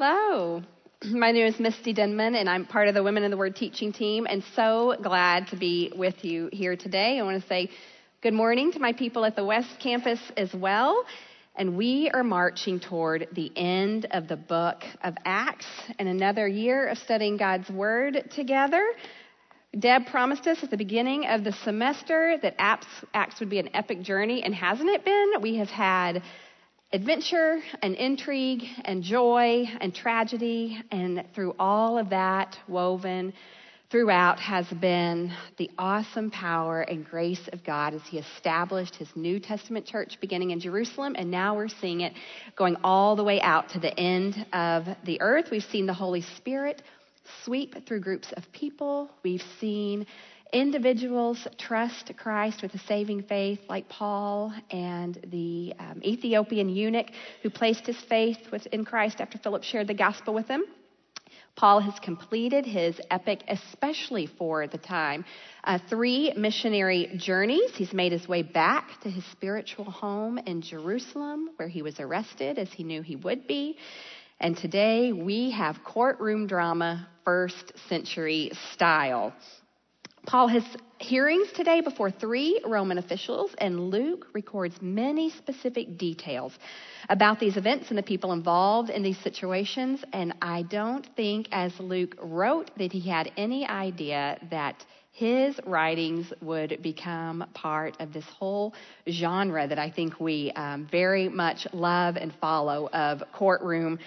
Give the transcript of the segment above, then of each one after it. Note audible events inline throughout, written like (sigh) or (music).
Hello. My name is Misty Denman, and I'm part of the Women in the Word teaching team, and so glad to be with you here today. I want to say good morning to my people at the West Campus as well. And we are marching toward the end of the book of Acts and another year of studying God's Word together. Deb promised us at the beginning of the semester that Acts, would be an epic journey, and hasn't it been? We have had adventure and intrigue and joy and tragedy, and through all of that woven throughout has been the awesome power and grace of God as He established His New Testament church beginning in Jerusalem, and now we're seeing it going all the way out to the end of the earth. We've seen the Holy Spirit sweep through groups of people. We've seen individuals trust Christ with a saving faith, like Paul and the um, Ethiopian eunuch who placed his faith in Christ after Philip shared the gospel with him. Paul has completed his epic, especially for the time, uh, three missionary journeys. He's made his way back to his spiritual home in Jerusalem, where he was arrested, as he knew he would be. And today we have courtroom drama, first century style. Paul has hearings today before three Roman officials, and Luke records many specific details about these events and the people involved in these situations. And I don't think, as Luke wrote, that he had any idea that his writings would become part of this whole genre that I think we um, very much love and follow of courtroom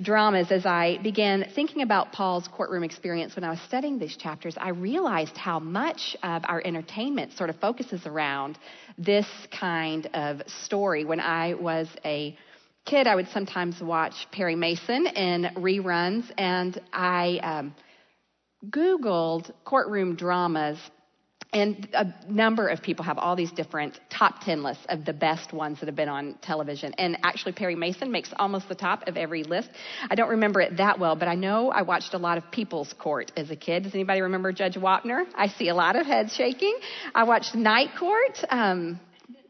dramas. As I began thinking about Paul's courtroom experience when I was studying these chapters, I realized how much of our entertainment sort of focuses around this kind of story. When I was a kid, I would sometimes watch Perry Mason in reruns, and I. Um, Googled courtroom dramas, and a number of people have all these different top 10 lists of the best ones that have been on television. And actually, Perry Mason makes almost the top of every list. I don't remember it that well, but I know I watched a lot of People's Court as a kid. Does anybody remember Judge Wapner? I see a lot of heads shaking. I watched Night Court. Um,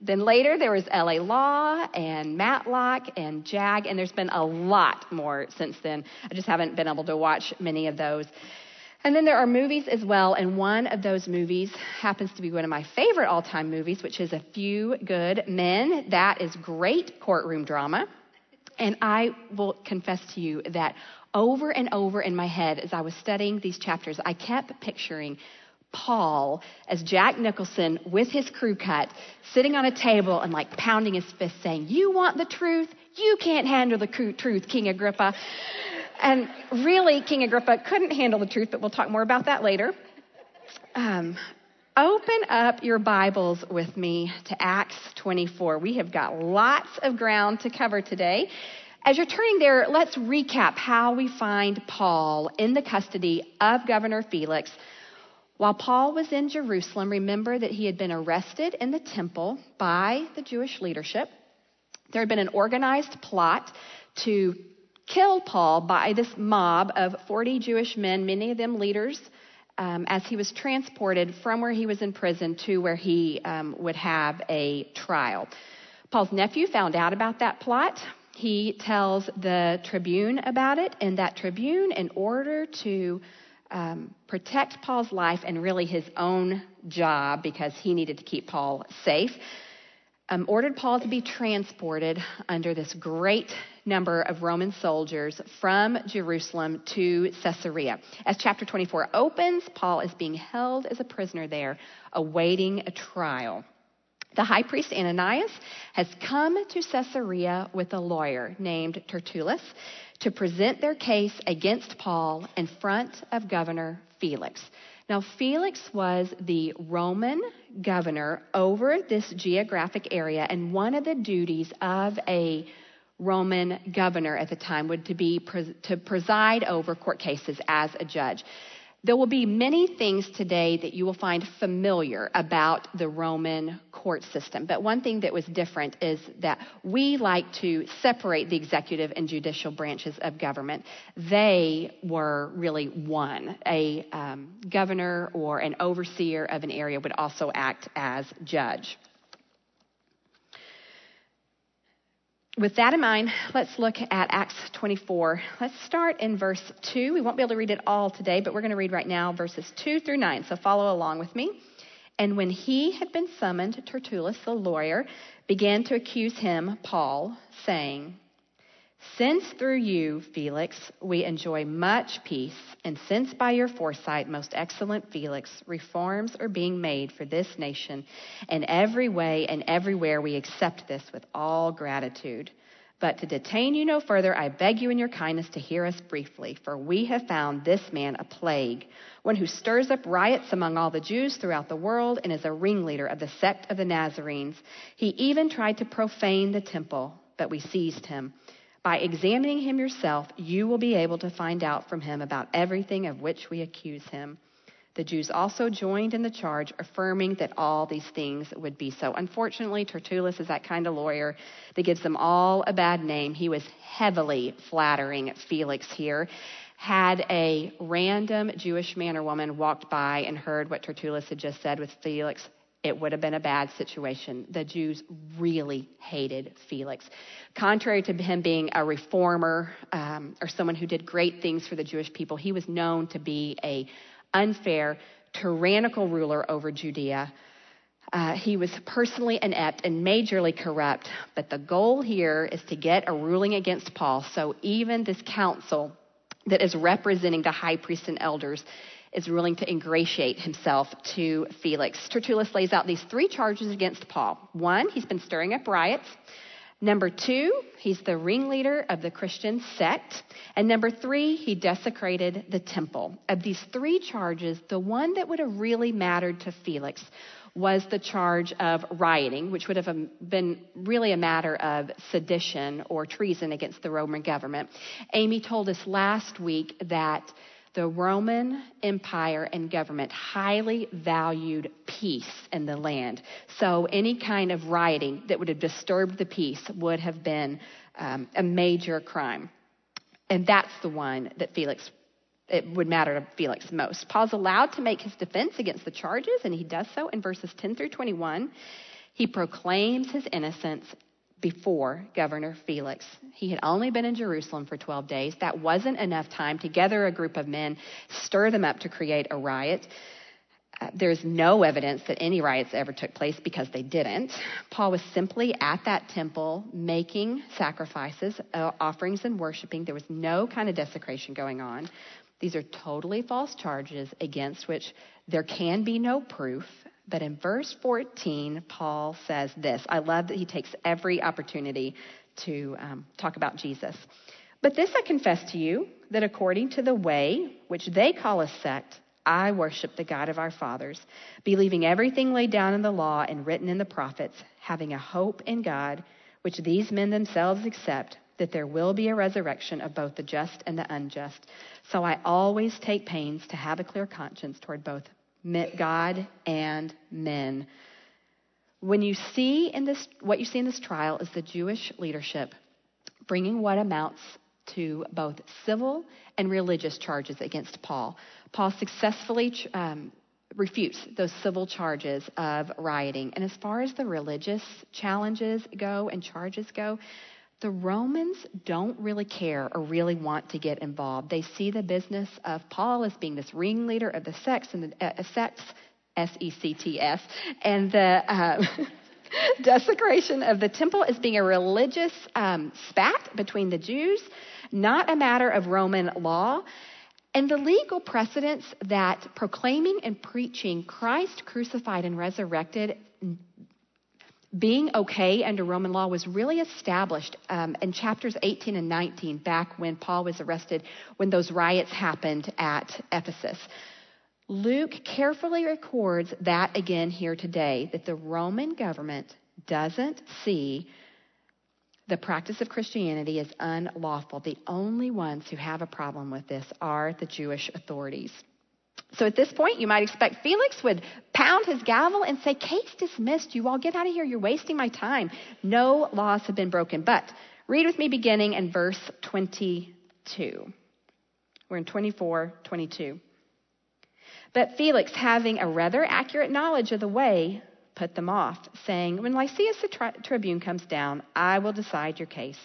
then later there was LA Law and Matlock and JAG, and there's been a lot more since then. I just haven't been able to watch many of those. And then there are movies as well, and one of those movies happens to be one of my favorite all time movies, which is A Few Good Men. That is great courtroom drama. And I will confess to you that over and over in my head as I was studying these chapters, I kept picturing Paul as Jack Nicholson with his crew cut, sitting on a table and like pounding his fist, saying, You want the truth? You can't handle the truth, King Agrippa. And really, King Agrippa couldn't handle the truth, but we'll talk more about that later. Um, open up your Bibles with me to Acts 24. We have got lots of ground to cover today. As you're turning there, let's recap how we find Paul in the custody of Governor Felix. While Paul was in Jerusalem, remember that he had been arrested in the temple by the Jewish leadership. There had been an organized plot to kill Paul by this mob of 40 Jewish men, many of them leaders, um, as he was transported from where he was in prison to where he um, would have a trial. Paul's nephew found out about that plot. He tells the Tribune about it, and that Tribune, in order to um, protect Paul's life and really his own job, because he needed to keep Paul safe, um, ordered Paul to be transported under this great number of Roman soldiers from Jerusalem to Caesarea. As chapter 24 opens, Paul is being held as a prisoner there, awaiting a trial. The high priest Ananias has come to Caesarea with a lawyer named Tertullus to present their case against Paul in front of Governor Felix. Now, Felix was the Roman governor over this geographic area, and one of the duties of a Roman governor at the time would to be to preside over court cases as a judge. There will be many things today that you will find familiar about the Roman court system. But one thing that was different is that we like to separate the executive and judicial branches of government. They were really one. A um, governor or an overseer of an area would also act as judge. With that in mind, let's look at Acts 24. Let's start in verse 2. We won't be able to read it all today, but we're going to read right now verses 2 through 9. So follow along with me. And when he had been summoned, Tertullus, the lawyer, began to accuse him, Paul, saying, since through you, Felix, we enjoy much peace, and since by your foresight, most excellent Felix, reforms are being made for this nation, in every way and everywhere we accept this with all gratitude. But to detain you no further, I beg you in your kindness to hear us briefly, for we have found this man a plague, one who stirs up riots among all the Jews throughout the world and is a ringleader of the sect of the Nazarenes. He even tried to profane the temple, but we seized him. By examining him yourself, you will be able to find out from him about everything of which we accuse him. The Jews also joined in the charge, affirming that all these things would be so. Unfortunately, Tertullus is that kind of lawyer that gives them all a bad name. He was heavily flattering Felix here. Had a random Jewish man or woman walked by and heard what Tertullus had just said with Felix, it would have been a bad situation. The Jews really hated Felix. Contrary to him being a reformer um, or someone who did great things for the Jewish people, he was known to be a unfair, tyrannical ruler over Judea. Uh, he was personally inept and majorly corrupt, but the goal here is to get a ruling against Paul. So even this counsel that is representing the high priests and elders is willing to ingratiate himself to Felix. Tertullus lays out these three charges against Paul. One, he's been stirring up riots. Number two, he's the ringleader of the Christian sect. And number three, he desecrated the temple. Of these three charges, the one that would have really mattered to Felix was the charge of rioting, which would have um, been really a matter of sedition or treason against the Roman government. Amy told us last week that the Roman Empire and government highly valued peace in the land. So any kind of rioting that would have disturbed the peace would have been um, a major crime. And that's the one that Felix, it would matter to Felix most. Paul's allowed to make his defense against the charges, and he does so in verses 10 through 21. He proclaims his innocence before Governor Felix. He had only been in Jerusalem for 12 days. That wasn't enough time to gather a group of men, stir them up to create a riot. Uh, there's no evidence that any riots ever took place because they didn't. Paul was simply at that temple making sacrifices, uh, offerings, and worshiping. There was no kind of desecration going on. These are totally false charges against which there can be no proof. But in verse 14, Paul says this. I love that he takes every opportunity to um, talk about Jesus. But this I confess to you that according to the way which they call a sect, I worship the God of our fathers, believing everything laid down in the law and written in the prophets, having a hope in God, which these men themselves accept, that there will be a resurrection of both the just and the unjust. So I always take pains to have a clear conscience toward both God and men. When you see in this, what you see in this trial is the Jewish leadership bringing what amounts to both civil and religious charges against Paul. Paul successfully um, refutes those civil charges of rioting. And as far as the religious challenges go and charges go, the Romans don't really care or really want to get involved. They see the business of Paul as being this ringleader of the sects and the uh, sects, S E C T S, and the uh, (laughs) desecration of the temple as being a religious um, spat between the Jews, not a matter of Roman law. And the legal precedents that proclaiming and preaching Christ crucified and resurrected being okay under Roman law was really established um, in chapters 18 and 19, back when Paul was arrested, when those riots happened at Ephesus. Luke carefully records that again here today that the Roman government doesn't see the practice of Christianity as unlawful. The only ones who have a problem with this are the Jewish authorities. So at this point, you might expect Felix would pound his gavel and say, Case dismissed. You all get out of here. You're wasting my time. No laws have been broken. But read with me beginning in verse 22. We're in 24, 22. But Felix, having a rather accurate knowledge of the way, put them off, saying, When Lysias the tri- tribune comes down, I will decide your case.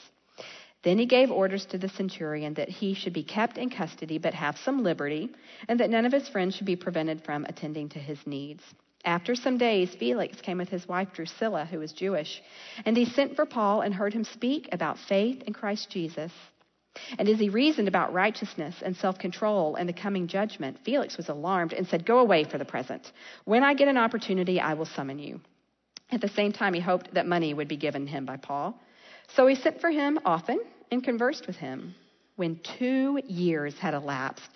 Then he gave orders to the centurion that he should be kept in custody but have some liberty, and that none of his friends should be prevented from attending to his needs. After some days, Felix came with his wife Drusilla, who was Jewish, and he sent for Paul and heard him speak about faith in Christ Jesus. And as he reasoned about righteousness and self control and the coming judgment, Felix was alarmed and said, Go away for the present. When I get an opportunity, I will summon you. At the same time, he hoped that money would be given him by Paul. So he sent for him often and conversed with him. When two years had elapsed,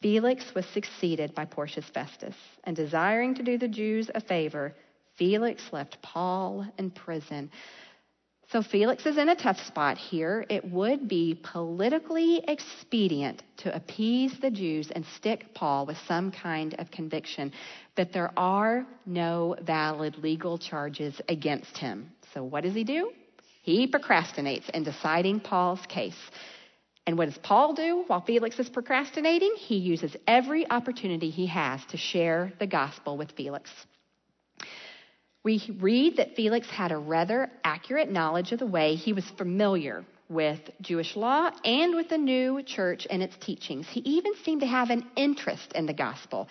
Felix was succeeded by Porcius Festus, and desiring to do the Jews a favor, Felix left Paul in prison. So Felix is in a tough spot here. It would be politically expedient to appease the Jews and stick Paul with some kind of conviction, but there are no valid legal charges against him. So what does he do? He procrastinates in deciding Paul's case. And what does Paul do while Felix is procrastinating? He uses every opportunity he has to share the gospel with Felix. We read that Felix had a rather accurate knowledge of the way. He was familiar with Jewish law and with the new church and its teachings. He even seemed to have an interest in the gospel.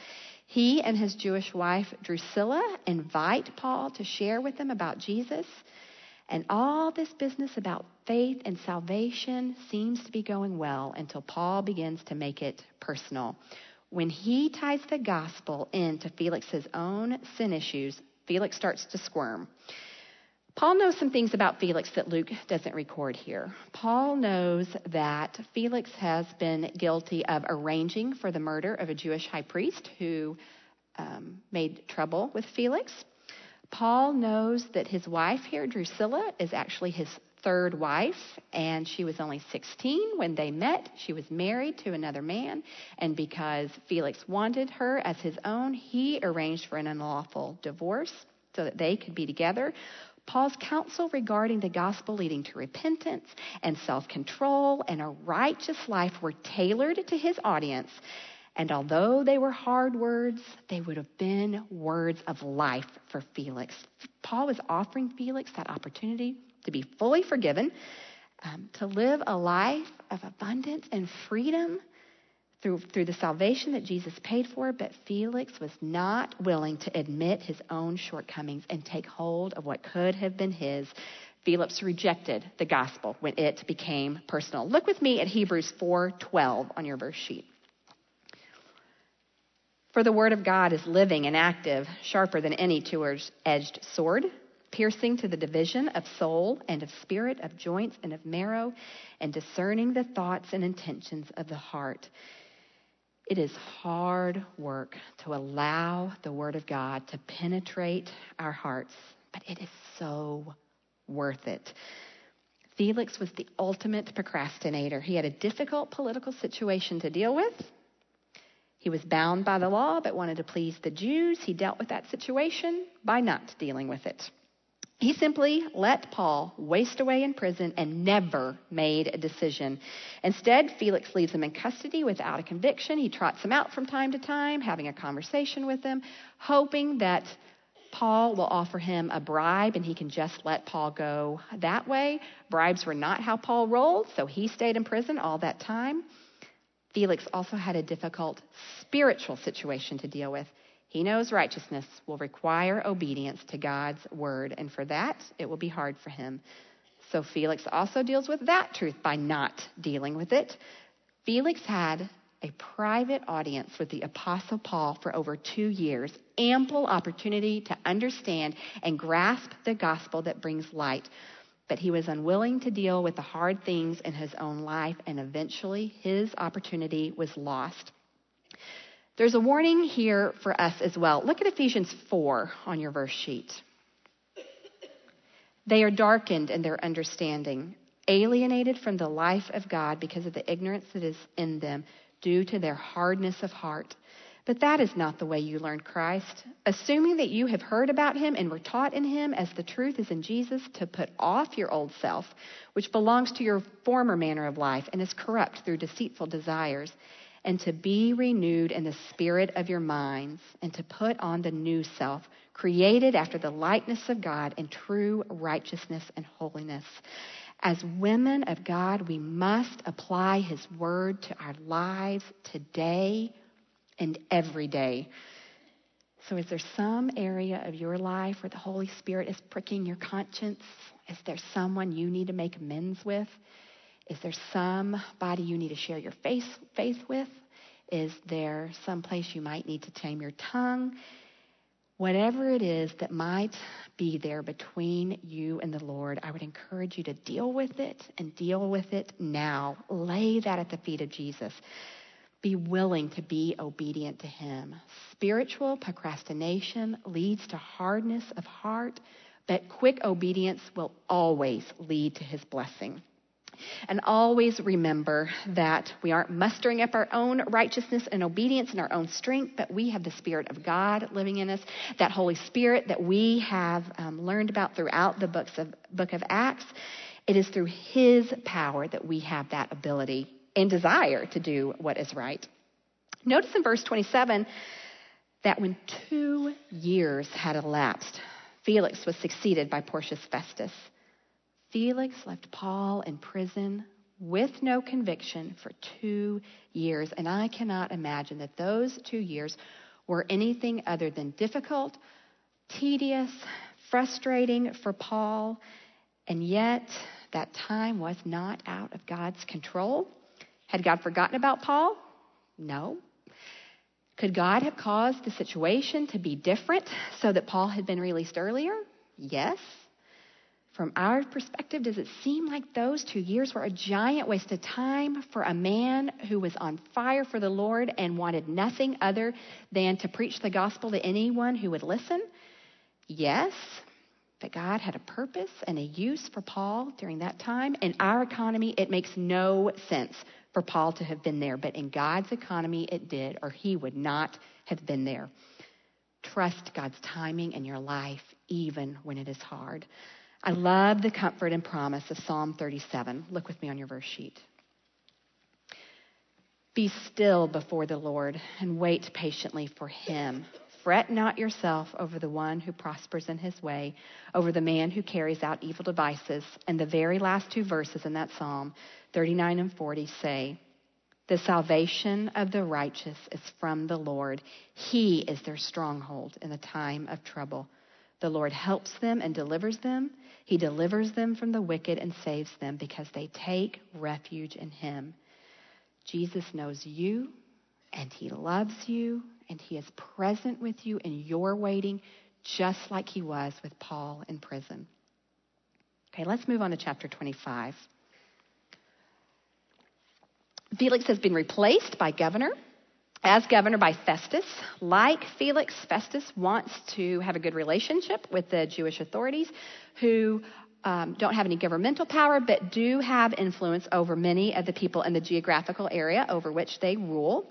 He and his Jewish wife, Drusilla, invite Paul to share with them about Jesus. And all this business about faith and salvation seems to be going well until Paul begins to make it personal. When he ties the gospel into Felix's own sin issues, Felix starts to squirm. Paul knows some things about Felix that Luke doesn't record here. Paul knows that Felix has been guilty of arranging for the murder of a Jewish high priest who um, made trouble with Felix. Paul knows that his wife here, Drusilla, is actually his third wife, and she was only 16 when they met. She was married to another man, and because Felix wanted her as his own, he arranged for an unlawful divorce so that they could be together. Paul's counsel regarding the gospel leading to repentance and self control and a righteous life were tailored to his audience. And although they were hard words, they would have been words of life for Felix. Paul was offering Felix that opportunity to be fully forgiven, um, to live a life of abundance and freedom through, through the salvation that Jesus paid for. But Felix was not willing to admit his own shortcomings and take hold of what could have been his. Felix rejected the gospel when it became personal. Look with me at Hebrews 4:12 on your verse sheet. For the word of God is living and active, sharper than any two edged sword, piercing to the division of soul and of spirit, of joints and of marrow, and discerning the thoughts and intentions of the heart. It is hard work to allow the Word of God to penetrate our hearts, but it is so worth it. Felix was the ultimate procrastinator. He had a difficult political situation to deal with. He was bound by the law but wanted to please the Jews. He dealt with that situation by not dealing with it. He simply let Paul waste away in prison and never made a decision. Instead, Felix leaves him in custody without a conviction. He trots him out from time to time, having a conversation with him, hoping that Paul will offer him a bribe and he can just let Paul go that way. Bribes were not how Paul rolled, so he stayed in prison all that time. Felix also had a difficult spiritual situation to deal with. He knows righteousness will require obedience to God's word, and for that, it will be hard for him. So Felix also deals with that truth by not dealing with it. Felix had a private audience with the Apostle Paul for over two years, ample opportunity to understand and grasp the gospel that brings light but he was unwilling to deal with the hard things in his own life, and eventually his opportunity was lost. There's a warning here for us as well. Look at Ephesians 4 on your verse sheet. They are darkened in their understanding, alienated from the life of God because of the ignorance that is in them due to their hardness of heart. But that is not the way you learned Christ. Assuming that you have heard about him and were taught in him as the truth is in Jesus, to put off your old self, which belongs to your former manner of life and is corrupt through deceitful desires, and to be renewed in the spirit of your minds, and to put on the new self, created after the likeness of God in true righteousness and holiness. As women of God, we must apply His word to our lives today and every day. So, is there some area of your life where the Holy Spirit is pricking your conscience? Is there someone you need to make amends with? Is there somebody you need to share your faith, faith with? Is there some place you might need to tame your tongue? Whatever it is that might be there between you and the Lord, I would encourage you to deal with it and deal with it now. Lay that at the feet of Jesus. Be willing to be obedient to Him. Spiritual procrastination leads to hardness of heart, but quick obedience will always lead to His blessing. And always remember that we aren't mustering up our own righteousness and obedience in our own strength, but we have the Spirit of God living in us. That Holy Spirit that we have um, learned about throughout the books of, book of Acts, it is through His power that we have that ability and desire to do what is right. Notice in verse 27 that when two years had elapsed, Felix was succeeded by Porcius Festus. Felix left Paul in prison with no conviction for two years. And I cannot imagine that those two years were anything other than difficult, tedious, frustrating for Paul. And yet, that time was not out of God's control. Had God forgotten about Paul? No. Could God have caused the situation to be different so that Paul had been released earlier? Yes. From our perspective, does it seem like those two years were a giant waste of time for a man who was on fire for the Lord and wanted nothing other than to preach the gospel to anyone who would listen? Yes, but God had a purpose and a use for Paul during that time. In our economy, it makes no sense for Paul to have been there, but in God's economy, it did, or he would not have been there. Trust God's timing in your life, even when it is hard. I love the comfort and promise of Psalm 37. Look with me on your verse sheet. Be still before the Lord and wait patiently for him. Fret not yourself over the one who prospers in his way, over the man who carries out evil devices. And the very last two verses in that psalm, 39 and 40, say, The salvation of the righteous is from the Lord. He is their stronghold in the time of trouble. The Lord helps them and delivers them. He delivers them from the wicked and saves them because they take refuge in Him. Jesus knows you and He loves you and He is present with you in your waiting, just like He was with Paul in prison. Okay, let's move on to chapter 25. Felix has been replaced by governor as governor by Festus. Like Felix, Festus wants to have a good relationship with the Jewish authorities who um, don't have any governmental power but do have influence over many of the people in the geographical area over which they rule.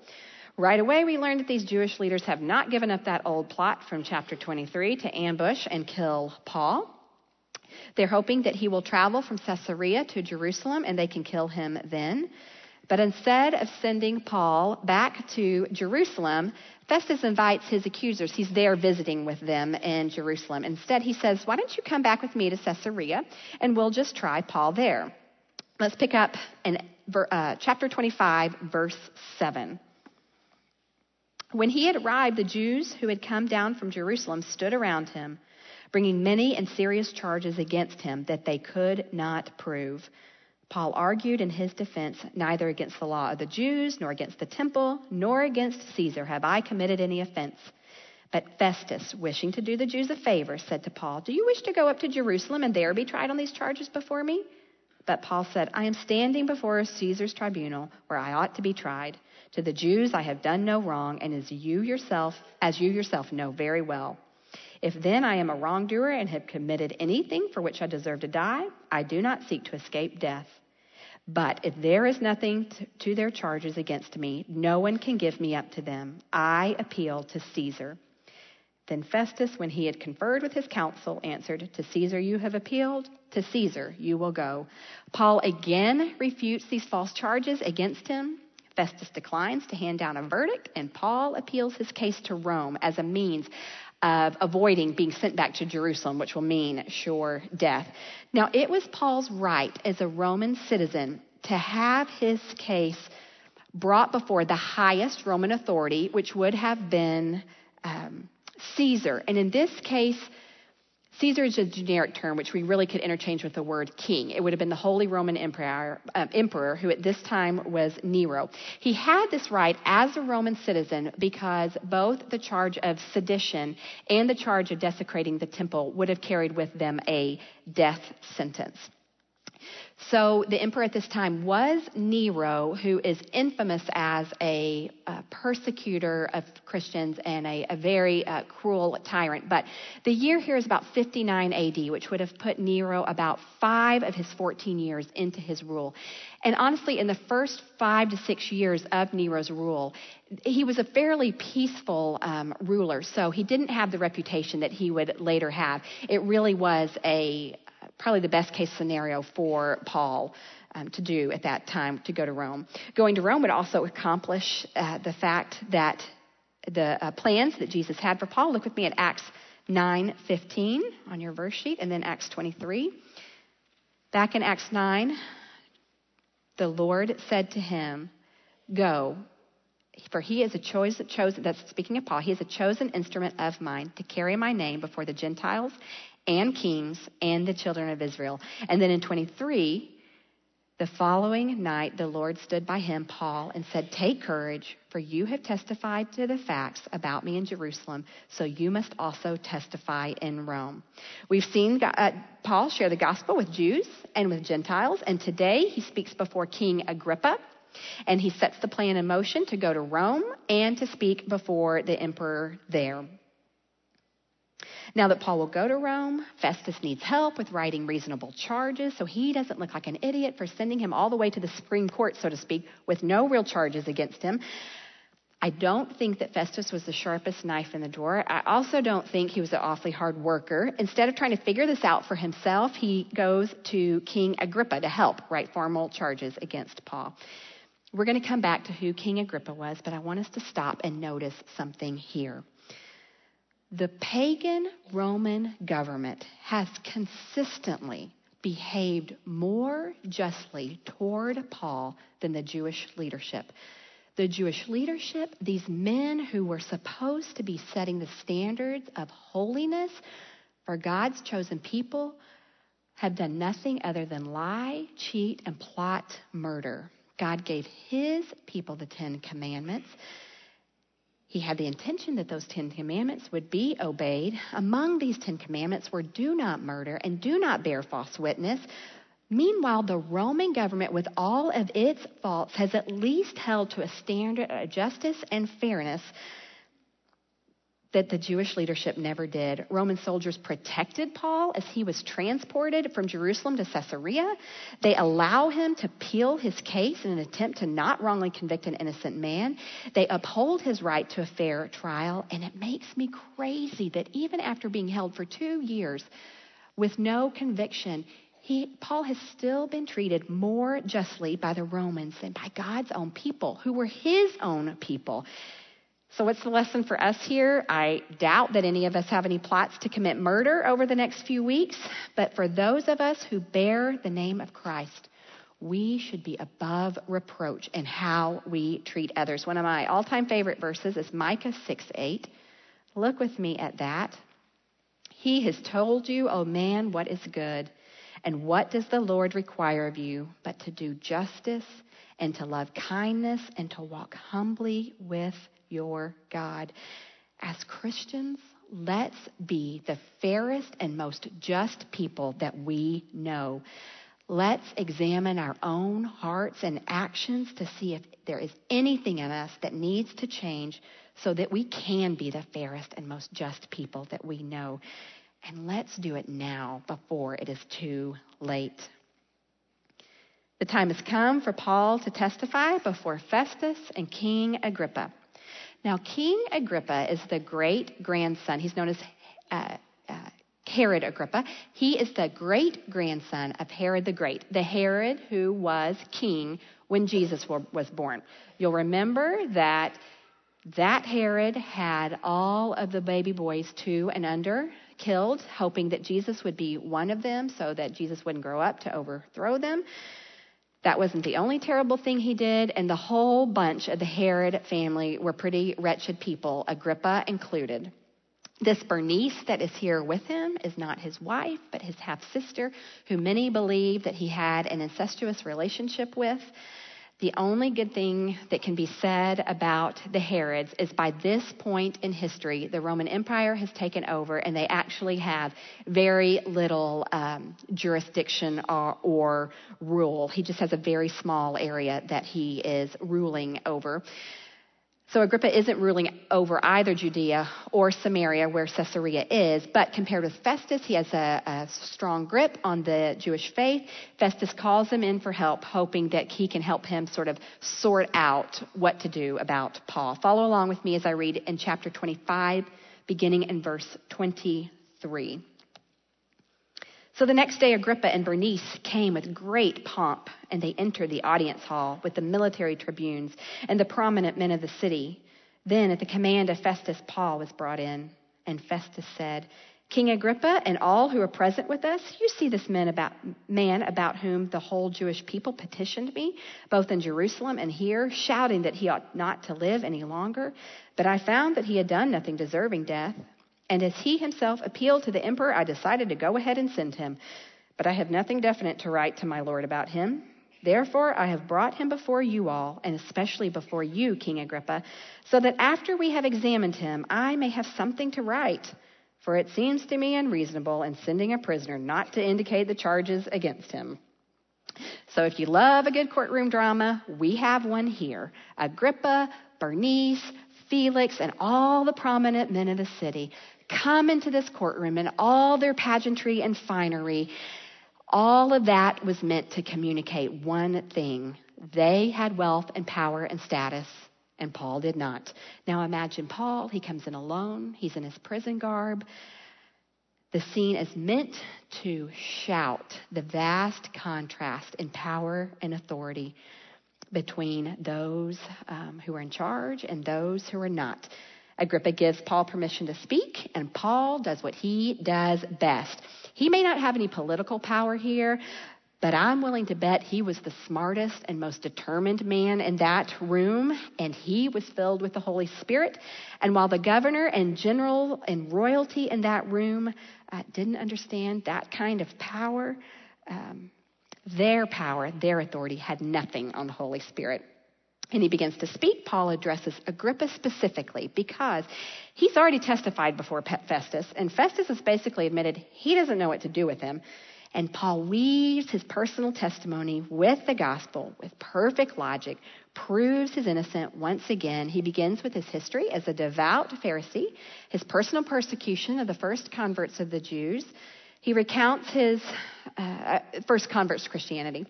Right away, we learn that these Jewish leaders have not given up that old plot from chapter 23 to ambush and kill Paul. They're hoping that he will travel from Caesarea to Jerusalem and they can kill him then. But instead of sending Paul back to Jerusalem, Festus invites his accusers. He's there visiting with them in Jerusalem. Instead, he says, Why don't you come back with me to Caesarea and we'll just try Paul there? Let's pick up in uh, chapter 25, verse 7. When he had arrived, the Jews who had come down from Jerusalem stood around him, bringing many and serious charges against him that they could not prove. Paul argued in his defense neither against the law of the Jews, nor against the temple, nor against Caesar have I committed any offense. But Festus, wishing to do the Jews a favor, said to Paul, Do you wish to go up to Jerusalem and there be tried on these charges before me? But Paul said, I am standing before Caesar's tribunal where I ought to be tried. To the Jews I have done no wrong, and as you yourself, as you yourself know very well. If then I am a wrongdoer and have committed anything for which I deserve to die, I do not seek to escape death. But if there is nothing to, to their charges against me, no one can give me up to them. I appeal to Caesar. Then Festus, when he had conferred with his council, answered, To Caesar you have appealed, to Caesar you will go. Paul again refutes these false charges against him. Festus declines to hand down a verdict, and Paul appeals his case to Rome as a means of avoiding being sent back to Jerusalem, which will mean sure death. Now, it was Paul's right as a Roman citizen to have his case brought before the highest Roman authority, which would have been um, Caesar. And in this case, Caesar is a generic term which we really could interchange with the word king. It would have been the Holy Roman Emperor, um, emperor who at this time was Nero. He had this right as a Roman citizen because both the charge of sedition and the charge of desecrating the temple would have carried with them a death sentence. So the emperor at this time was Nero, who is infamous as a, a persecutor of Christians and a, a very uh, cruel tyrant. But the year here is about 59 AD, which would have put Nero about five of his 14 years into his rule. And honestly, in the first five to six years of Nero's rule, he was a fairly peaceful um, ruler, so he didn't have the reputation that he would later have. It really was a probably the best case scenario for Paul um, to do at that time to go to Rome. Going to Rome would also accomplish uh, the fact that the uh, plans that Jesus had for Paul. Look with me at Acts 9:15 on your verse sheet, and then Acts 23. Back in Acts 9, the Lord said to him, "Go." For he is a chosen, chosen, that's speaking of Paul, he is a chosen instrument of mine to carry my name before the Gentiles and kings and the children of Israel. And then in 23, the following night, the Lord stood by him, Paul, and said, Take courage, for you have testified to the facts about me in Jerusalem, so you must also testify in Rome. We've seen uh, Paul share the gospel with Jews and with Gentiles, and today he speaks before King Agrippa, and he sets the plan in motion to go to Rome and to speak before the emperor there. Now that Paul will go to Rome, Festus needs help with writing reasonable charges, so he doesn't look like an idiot for sending him all the way to the Supreme Court, so to speak, with no real charges against him. I don't think that Festus was the sharpest knife in the drawer. I also don't think he was an awfully hard worker. Instead of trying to figure this out for himself, he goes to King Agrippa to help write formal charges against Paul. We're going to come back to who King Agrippa was, but I want us to stop and notice something here. The pagan Roman government has consistently behaved more justly toward Paul than the Jewish leadership. The Jewish leadership, these men who were supposed to be setting the standards of holiness for God's chosen people, have done nothing other than lie, cheat, and plot murder. God gave his people the Ten Commandments. He had the intention that those Ten Commandments would be obeyed. Among these Ten Commandments were do not murder and do not bear false witness. Meanwhile, the Roman government, with all of its faults, has at least held to a standard of justice and fairness that the Jewish leadership never did. Roman soldiers protected Paul as he was transported from Jerusalem to Caesarea. They allow him to appeal his case in an attempt to not wrongly convict an innocent man. They uphold his right to a fair trial. And it makes me crazy that even after being held for two years with no conviction, he, Paul has still been treated more justly by the Romans than by God's own people, who were his own people. So, what's the lesson for us here? I doubt that any of us have any plots to commit murder over the next few weeks, but for those of us who bear the name of Christ, we should be above reproach in how we treat others. One of my all time favorite verses is Micah 6 8. Look with me at that. He has told you, O oh man, what is good. And what does the Lord require of you but to do justice and to love kindness and to walk humbly with your God. As Christians, let's be the fairest and most just people that we know. Let's examine our own hearts and actions to see if there is anything in us that needs to change so that we can be the fairest and most just people that we know. And let's do it now before it is too late. The time has come for Paul to testify before Festus and King Agrippa. Now, King Agrippa is the great grandson. He's known as uh, uh, Herod Agrippa. He is the great grandson of Herod the Great, the Herod who was king when Jesus was born. You'll remember that That Herod had all of the baby boys two and under killed, hoping that Jesus would be one of them so that Jesus wouldn't grow up to overthrow them. That wasn't the only terrible thing he did, and the whole bunch of the Herod family were pretty wretched people, Agrippa included. This Bernice that is here with him is not his wife, but his half sister, who many believe that he had an incestuous relationship with. The only good thing that can be said about the Herods is by this point in history, the Roman Empire has taken over and they actually have very little um, jurisdiction or, or rule. He just has a very small area that he is ruling over. So Agrippa isn't ruling over either Judea or Samaria, where Caesarea is, but compared with Festus, he has a, a, strong grip on the Jewish faith. Festus calls him in for help, hoping that he can help him sort of sort out what to do about Paul. Follow along with me as I read in chapter 25, beginning in verse 23. So the next day, Agrippa and Bernice came with great pomp, and they entered the audience hall with the military tribunes and the prominent men of the city. Then, at the command of Festus, Paul was brought in, and Festus said, King Agrippa and all who are present with us, you see this man about, man about whom the whole Jewish people petitioned me, both in Jerusalem and here, shouting that he ought not to live any longer. But I found that he had done nothing deserving death. And as he himself appealed to the emperor, I decided to go ahead and send him. But I have nothing definite to write to my lord about him. Therefore, I have brought him before you all, and especially before you, King Agrippa, so that after we have examined him, I may have something to write. For it seems to me unreasonable in sending a prisoner not to indicate the charges against him. So if you love a good courtroom drama, we have one here. Agrippa, Bernice, Felix, and all the prominent men of the city come into this courtroom in all their pageantry and finery. All of that was meant to communicate one thing. They had wealth and power and status, and Paul did not. Now imagine Paul, he comes in alone, he's in his prison garb. The scene is meant to shout the vast contrast in power and authority between those um, who are in charge and those who are not. Agrippa gives Paul permission to speak, and Paul does what he does best. He may not have any political power here, but I'm willing to bet he was the smartest and most determined man in that room, and he was filled with the Holy Spirit. And while the governor and general and royalty in that room uh, didn't understand that kind of power, um, their power, their authority had nothing on the Holy Spirit and he begins to speak, Paul addresses Agrippa specifically because he's already testified before Festus, and Festus has basically admitted he doesn't know what to do with him. And Paul weaves his personal testimony with the gospel with perfect logic, proves his innocence once again. He begins with his history as a devout Pharisee, his personal persecution of the first converts of the Jews. He recounts his uh, uh first converts to Christianity.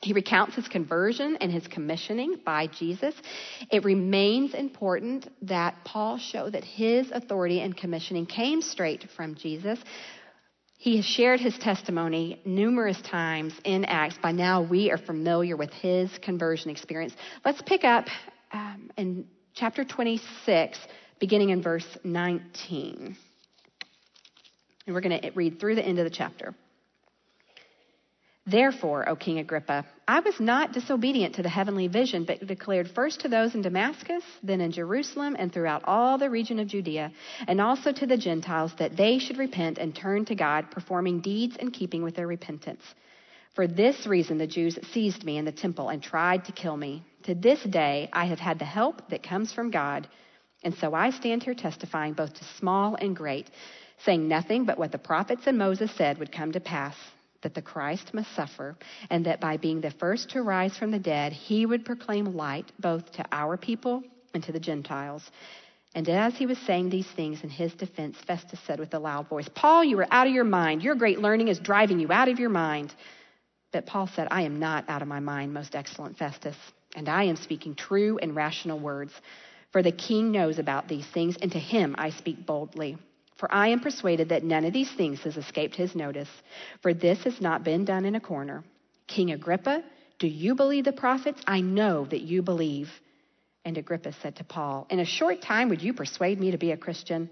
He recounts his conversion and his commissioning by Jesus. It remains important that Paul show that his authority and commissioning came straight from Jesus. He has shared his testimony numerous times in Acts. By now, we are familiar with his conversion experience. Let's pick up um, in chapter 26, beginning in verse 19. And we're going to read through the end of the chapter. Therefore, O King Agrippa, I was not disobedient to the heavenly vision, but declared first to those in Damascus, then in Jerusalem, and throughout all the region of Judea, and also to the Gentiles, that they should repent and turn to God, performing deeds in keeping with their repentance. For this reason, the Jews seized me in the temple and tried to kill me. To this day, I have had the help that comes from God, and so I stand here testifying both to small and great, saying nothing but what the prophets and Moses said would come to pass that the Christ must suffer, and that by being the first to rise from the dead, he would proclaim light both to our people and to the Gentiles. And as he was saying these things in his defense, Festus said with a loud voice, Paul, you are out of your mind. Your great learning is driving you out of your mind. But Paul said, I am not out of my mind, most excellent Festus, and I am speaking true and rational words. For the king knows about these things, and to him I speak boldly. For I am persuaded that none of these things has escaped his notice, for this has not been done in a corner. King Agrippa, do you believe the prophets? I know that you believe. And Agrippa said to Paul, In a short time, would you persuade me to be a Christian?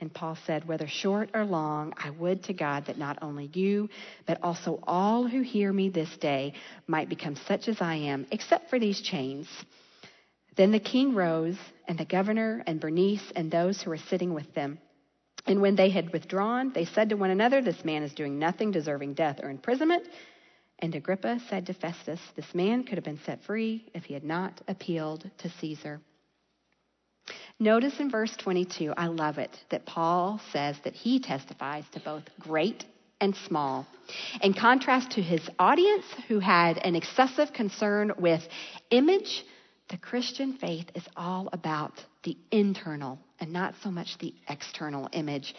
And Paul said, Whether short or long, I would to God that not only you, but also all who hear me this day might become such as I am, except for these chains. Then the king rose, and the governor, and Bernice, and those who were sitting with them. And when they had withdrawn, they said to one another, This man is doing nothing deserving death or imprisonment. And Agrippa said to Festus, This man could have been set free if he had not appealed to Caesar. Notice in verse 22, I love it, that Paul says that he testifies to both great and small. In contrast to his audience, who had an excessive concern with image, the Christian faith is all about the internal and not so much the external image.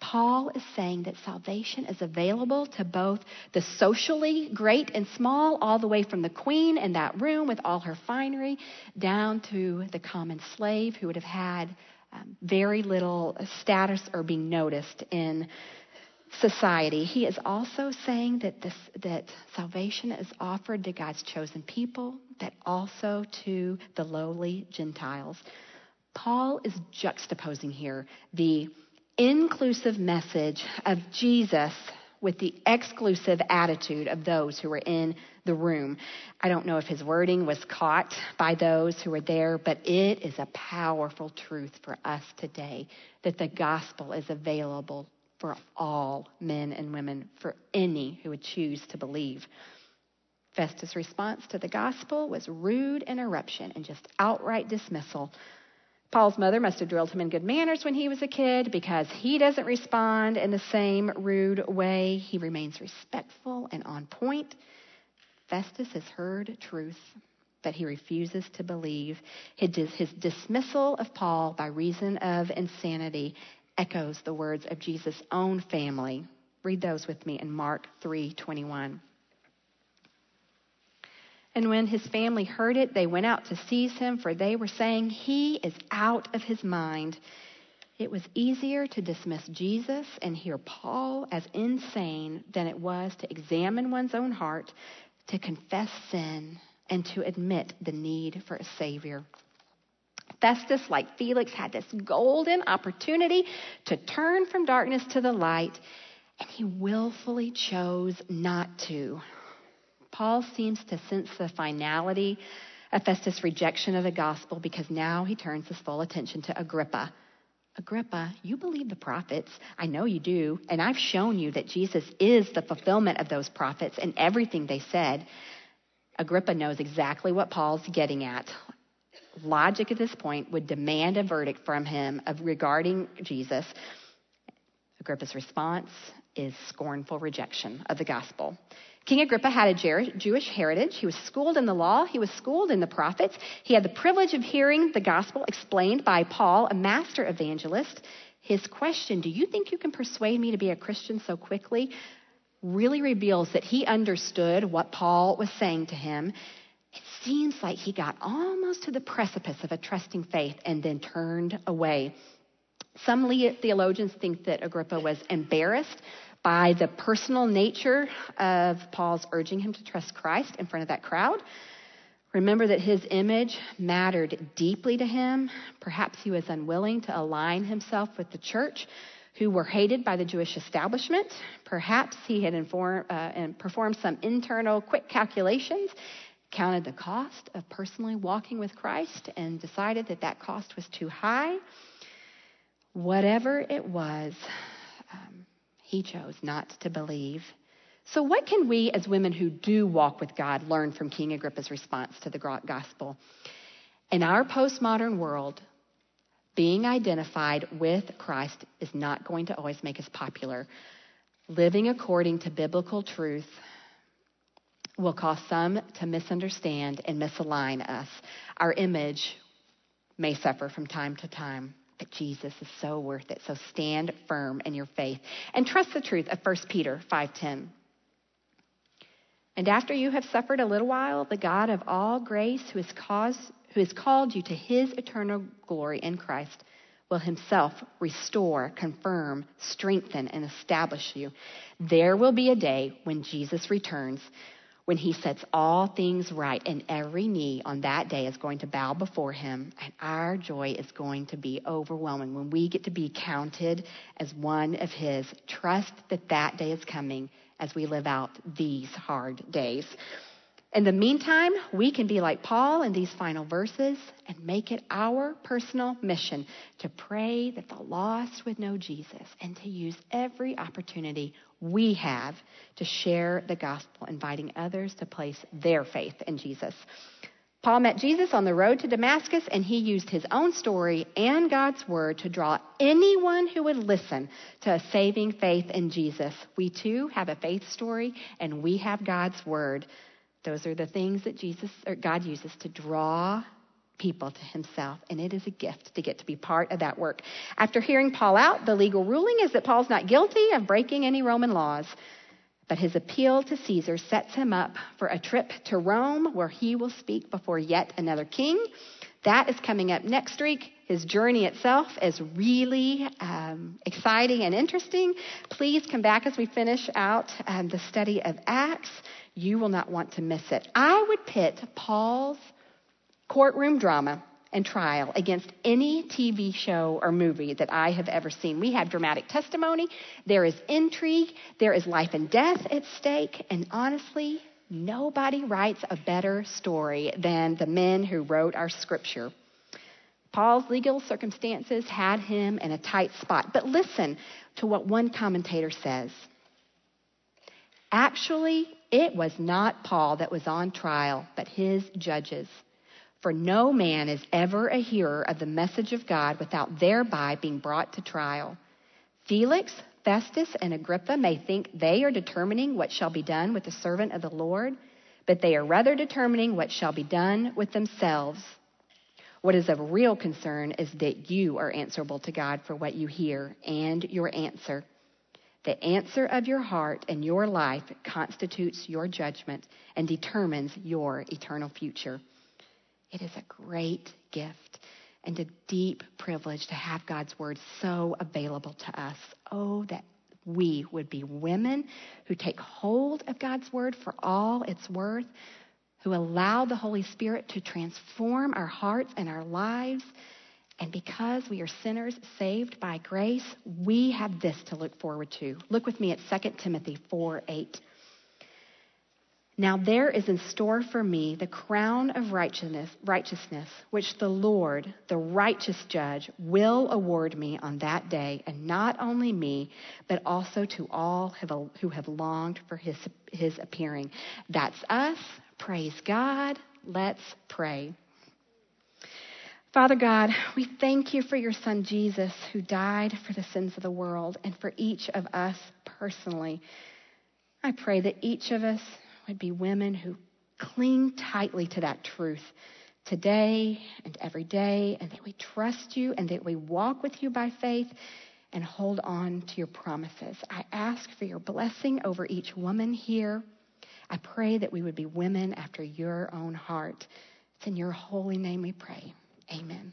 Paul is saying that salvation is available to both the socially great and small, all the way from the queen in that room with all her finery, down to the common slave who would have had um, very little status or being noticed in society. He is also saying that, this, that salvation is offered to God's chosen people, but also to the lowly Gentiles. Paul is juxtaposing here the inclusive message of Jesus with the exclusive attitude of those who were in the room. I don't know if his wording was caught by those who were there, but it is a powerful truth for us today that the gospel is available for all men and women, for any who would choose to believe. Festus' response to the gospel was rude interruption and just outright dismissal Paul's mother must have drilled him in good manners when he was a kid because he doesn't respond in the same rude way. He remains respectful and on point. Festus has heard truth that he refuses to believe. His dismissal of Paul by reason of insanity echoes the words of Jesus' own family. Read those with me in Mark 3:21. And when his family heard it, they went out to seize him, for they were saying, He is out of his mind. It was easier to dismiss Jesus and hear Paul as insane than it was to examine one's own heart, to confess sin, and to admit the need for a Savior. Festus, like Felix, had this golden opportunity to turn from darkness to the light, and he willfully chose not to. Paul seems to sense the finality of Festus' rejection of the gospel because now he turns his full attention to Agrippa. Agrippa, you believe the prophets. I know you do. And I've shown you that Jesus is the fulfillment of those prophets and everything they said. Agrippa knows exactly what Paul's getting at. Logic at this point would demand a verdict from him of regarding Jesus. Agrippa's response is scornful rejection of the gospel. King Agrippa had a Jewish heritage. He was schooled in the law, he was schooled in the prophets. He had the privilege of hearing the gospel explained by Paul, a master evangelist. His question, Do you think you can persuade me to be a Christian so quickly? really reveals that he understood what Paul was saying to him. It seems like he got almost to the precipice of a trusting faith and then turned away. Some theologians think that Agrippa was embarrassed by the personal nature of Paul's urging him to trust Christ in front of that crowd. Remember that his image mattered deeply to him. Perhaps he was unwilling to align himself with the church, who were hated by the Jewish establishment. Perhaps he had informed, uh, and performed some internal quick calculations, counted the cost of personally walking with Christ, and decided that that cost was too high. Whatever it was, he chose not to believe. So, what can we as women who do walk with God learn from King Agrippa's response to the gospel? In our postmodern world, being identified with Christ is not going to always make us popular. Living according to biblical truth will cause some to misunderstand and misalign us. Our image may suffer from time to time. But Jesus is so worth it. So stand firm in your faith and trust the truth of 1 Peter 5:10. And after you have suffered a little while, the God of all grace, who has, caused, who has called you to his eternal glory in Christ, will himself restore, confirm, strengthen, and establish you. There will be a day when Jesus returns when he sets all things right, and every knee on that day is going to bow before him, and our joy is going to be overwhelming when we get to be counted as one of his. Trust that that day is coming as we live out these hard days. In the meantime, we can be like Paul in these final verses and make it our personal mission to pray that the lost would know Jesus and to use every opportunity we have to share the gospel, inviting others to place their faith in Jesus. Paul met Jesus on the road to Damascus, and he used his own story and God's word to draw anyone who would listen to a saving faith in Jesus. We too have a faith story, and we have God's word. Those are the things that Jesus or God uses to draw people to himself, and it is a gift to get to be part of that work. After hearing Paul out, the legal ruling is that Paul's not guilty of breaking any Roman laws, but his appeal to Caesar sets him up for a trip to Rome where he will speak before yet another king. That is coming up next week. His journey itself is really um, exciting and interesting. Please come back as we finish out um, the study of Acts. You will not want to miss it. I would pit Paul's courtroom drama and trial against any TV show or movie that I have ever seen. We have dramatic testimony, there is intrigue, there is life and death at stake, and honestly, nobody writes a better story than the men who wrote our scripture. Paul's legal circumstances had him in a tight spot. But listen to what one commentator says. Actually, it was not Paul that was on trial, but his judges. For no man is ever a hearer of the message of God without thereby being brought to trial. Felix, Festus, and Agrippa may think they are determining what shall be done with the servant of the Lord, but they are rather determining what shall be done with themselves. What is of real concern is that you are answerable to God for what you hear and your answer. The answer of your heart and your life constitutes your judgment and determines your eternal future. It is a great gift and a deep privilege to have God's word so available to us. Oh, that we would be women who take hold of God's word for all its worth, who allow the Holy Spirit to transform our hearts and our lives. And because we are sinners saved by grace, we have this to look forward to. Look with me at 2 Timothy 4 8. Now there is in store for me the crown of righteousness, righteousness, which the Lord, the righteous judge, will award me on that day, and not only me, but also to all who have longed for his, his appearing. That's us. Praise God. Let's pray. Father God, we thank you for your son Jesus who died for the sins of the world and for each of us personally. I pray that each of us would be women who cling tightly to that truth today and every day, and that we trust you and that we walk with you by faith and hold on to your promises. I ask for your blessing over each woman here. I pray that we would be women after your own heart. It's in your holy name we pray. Amen.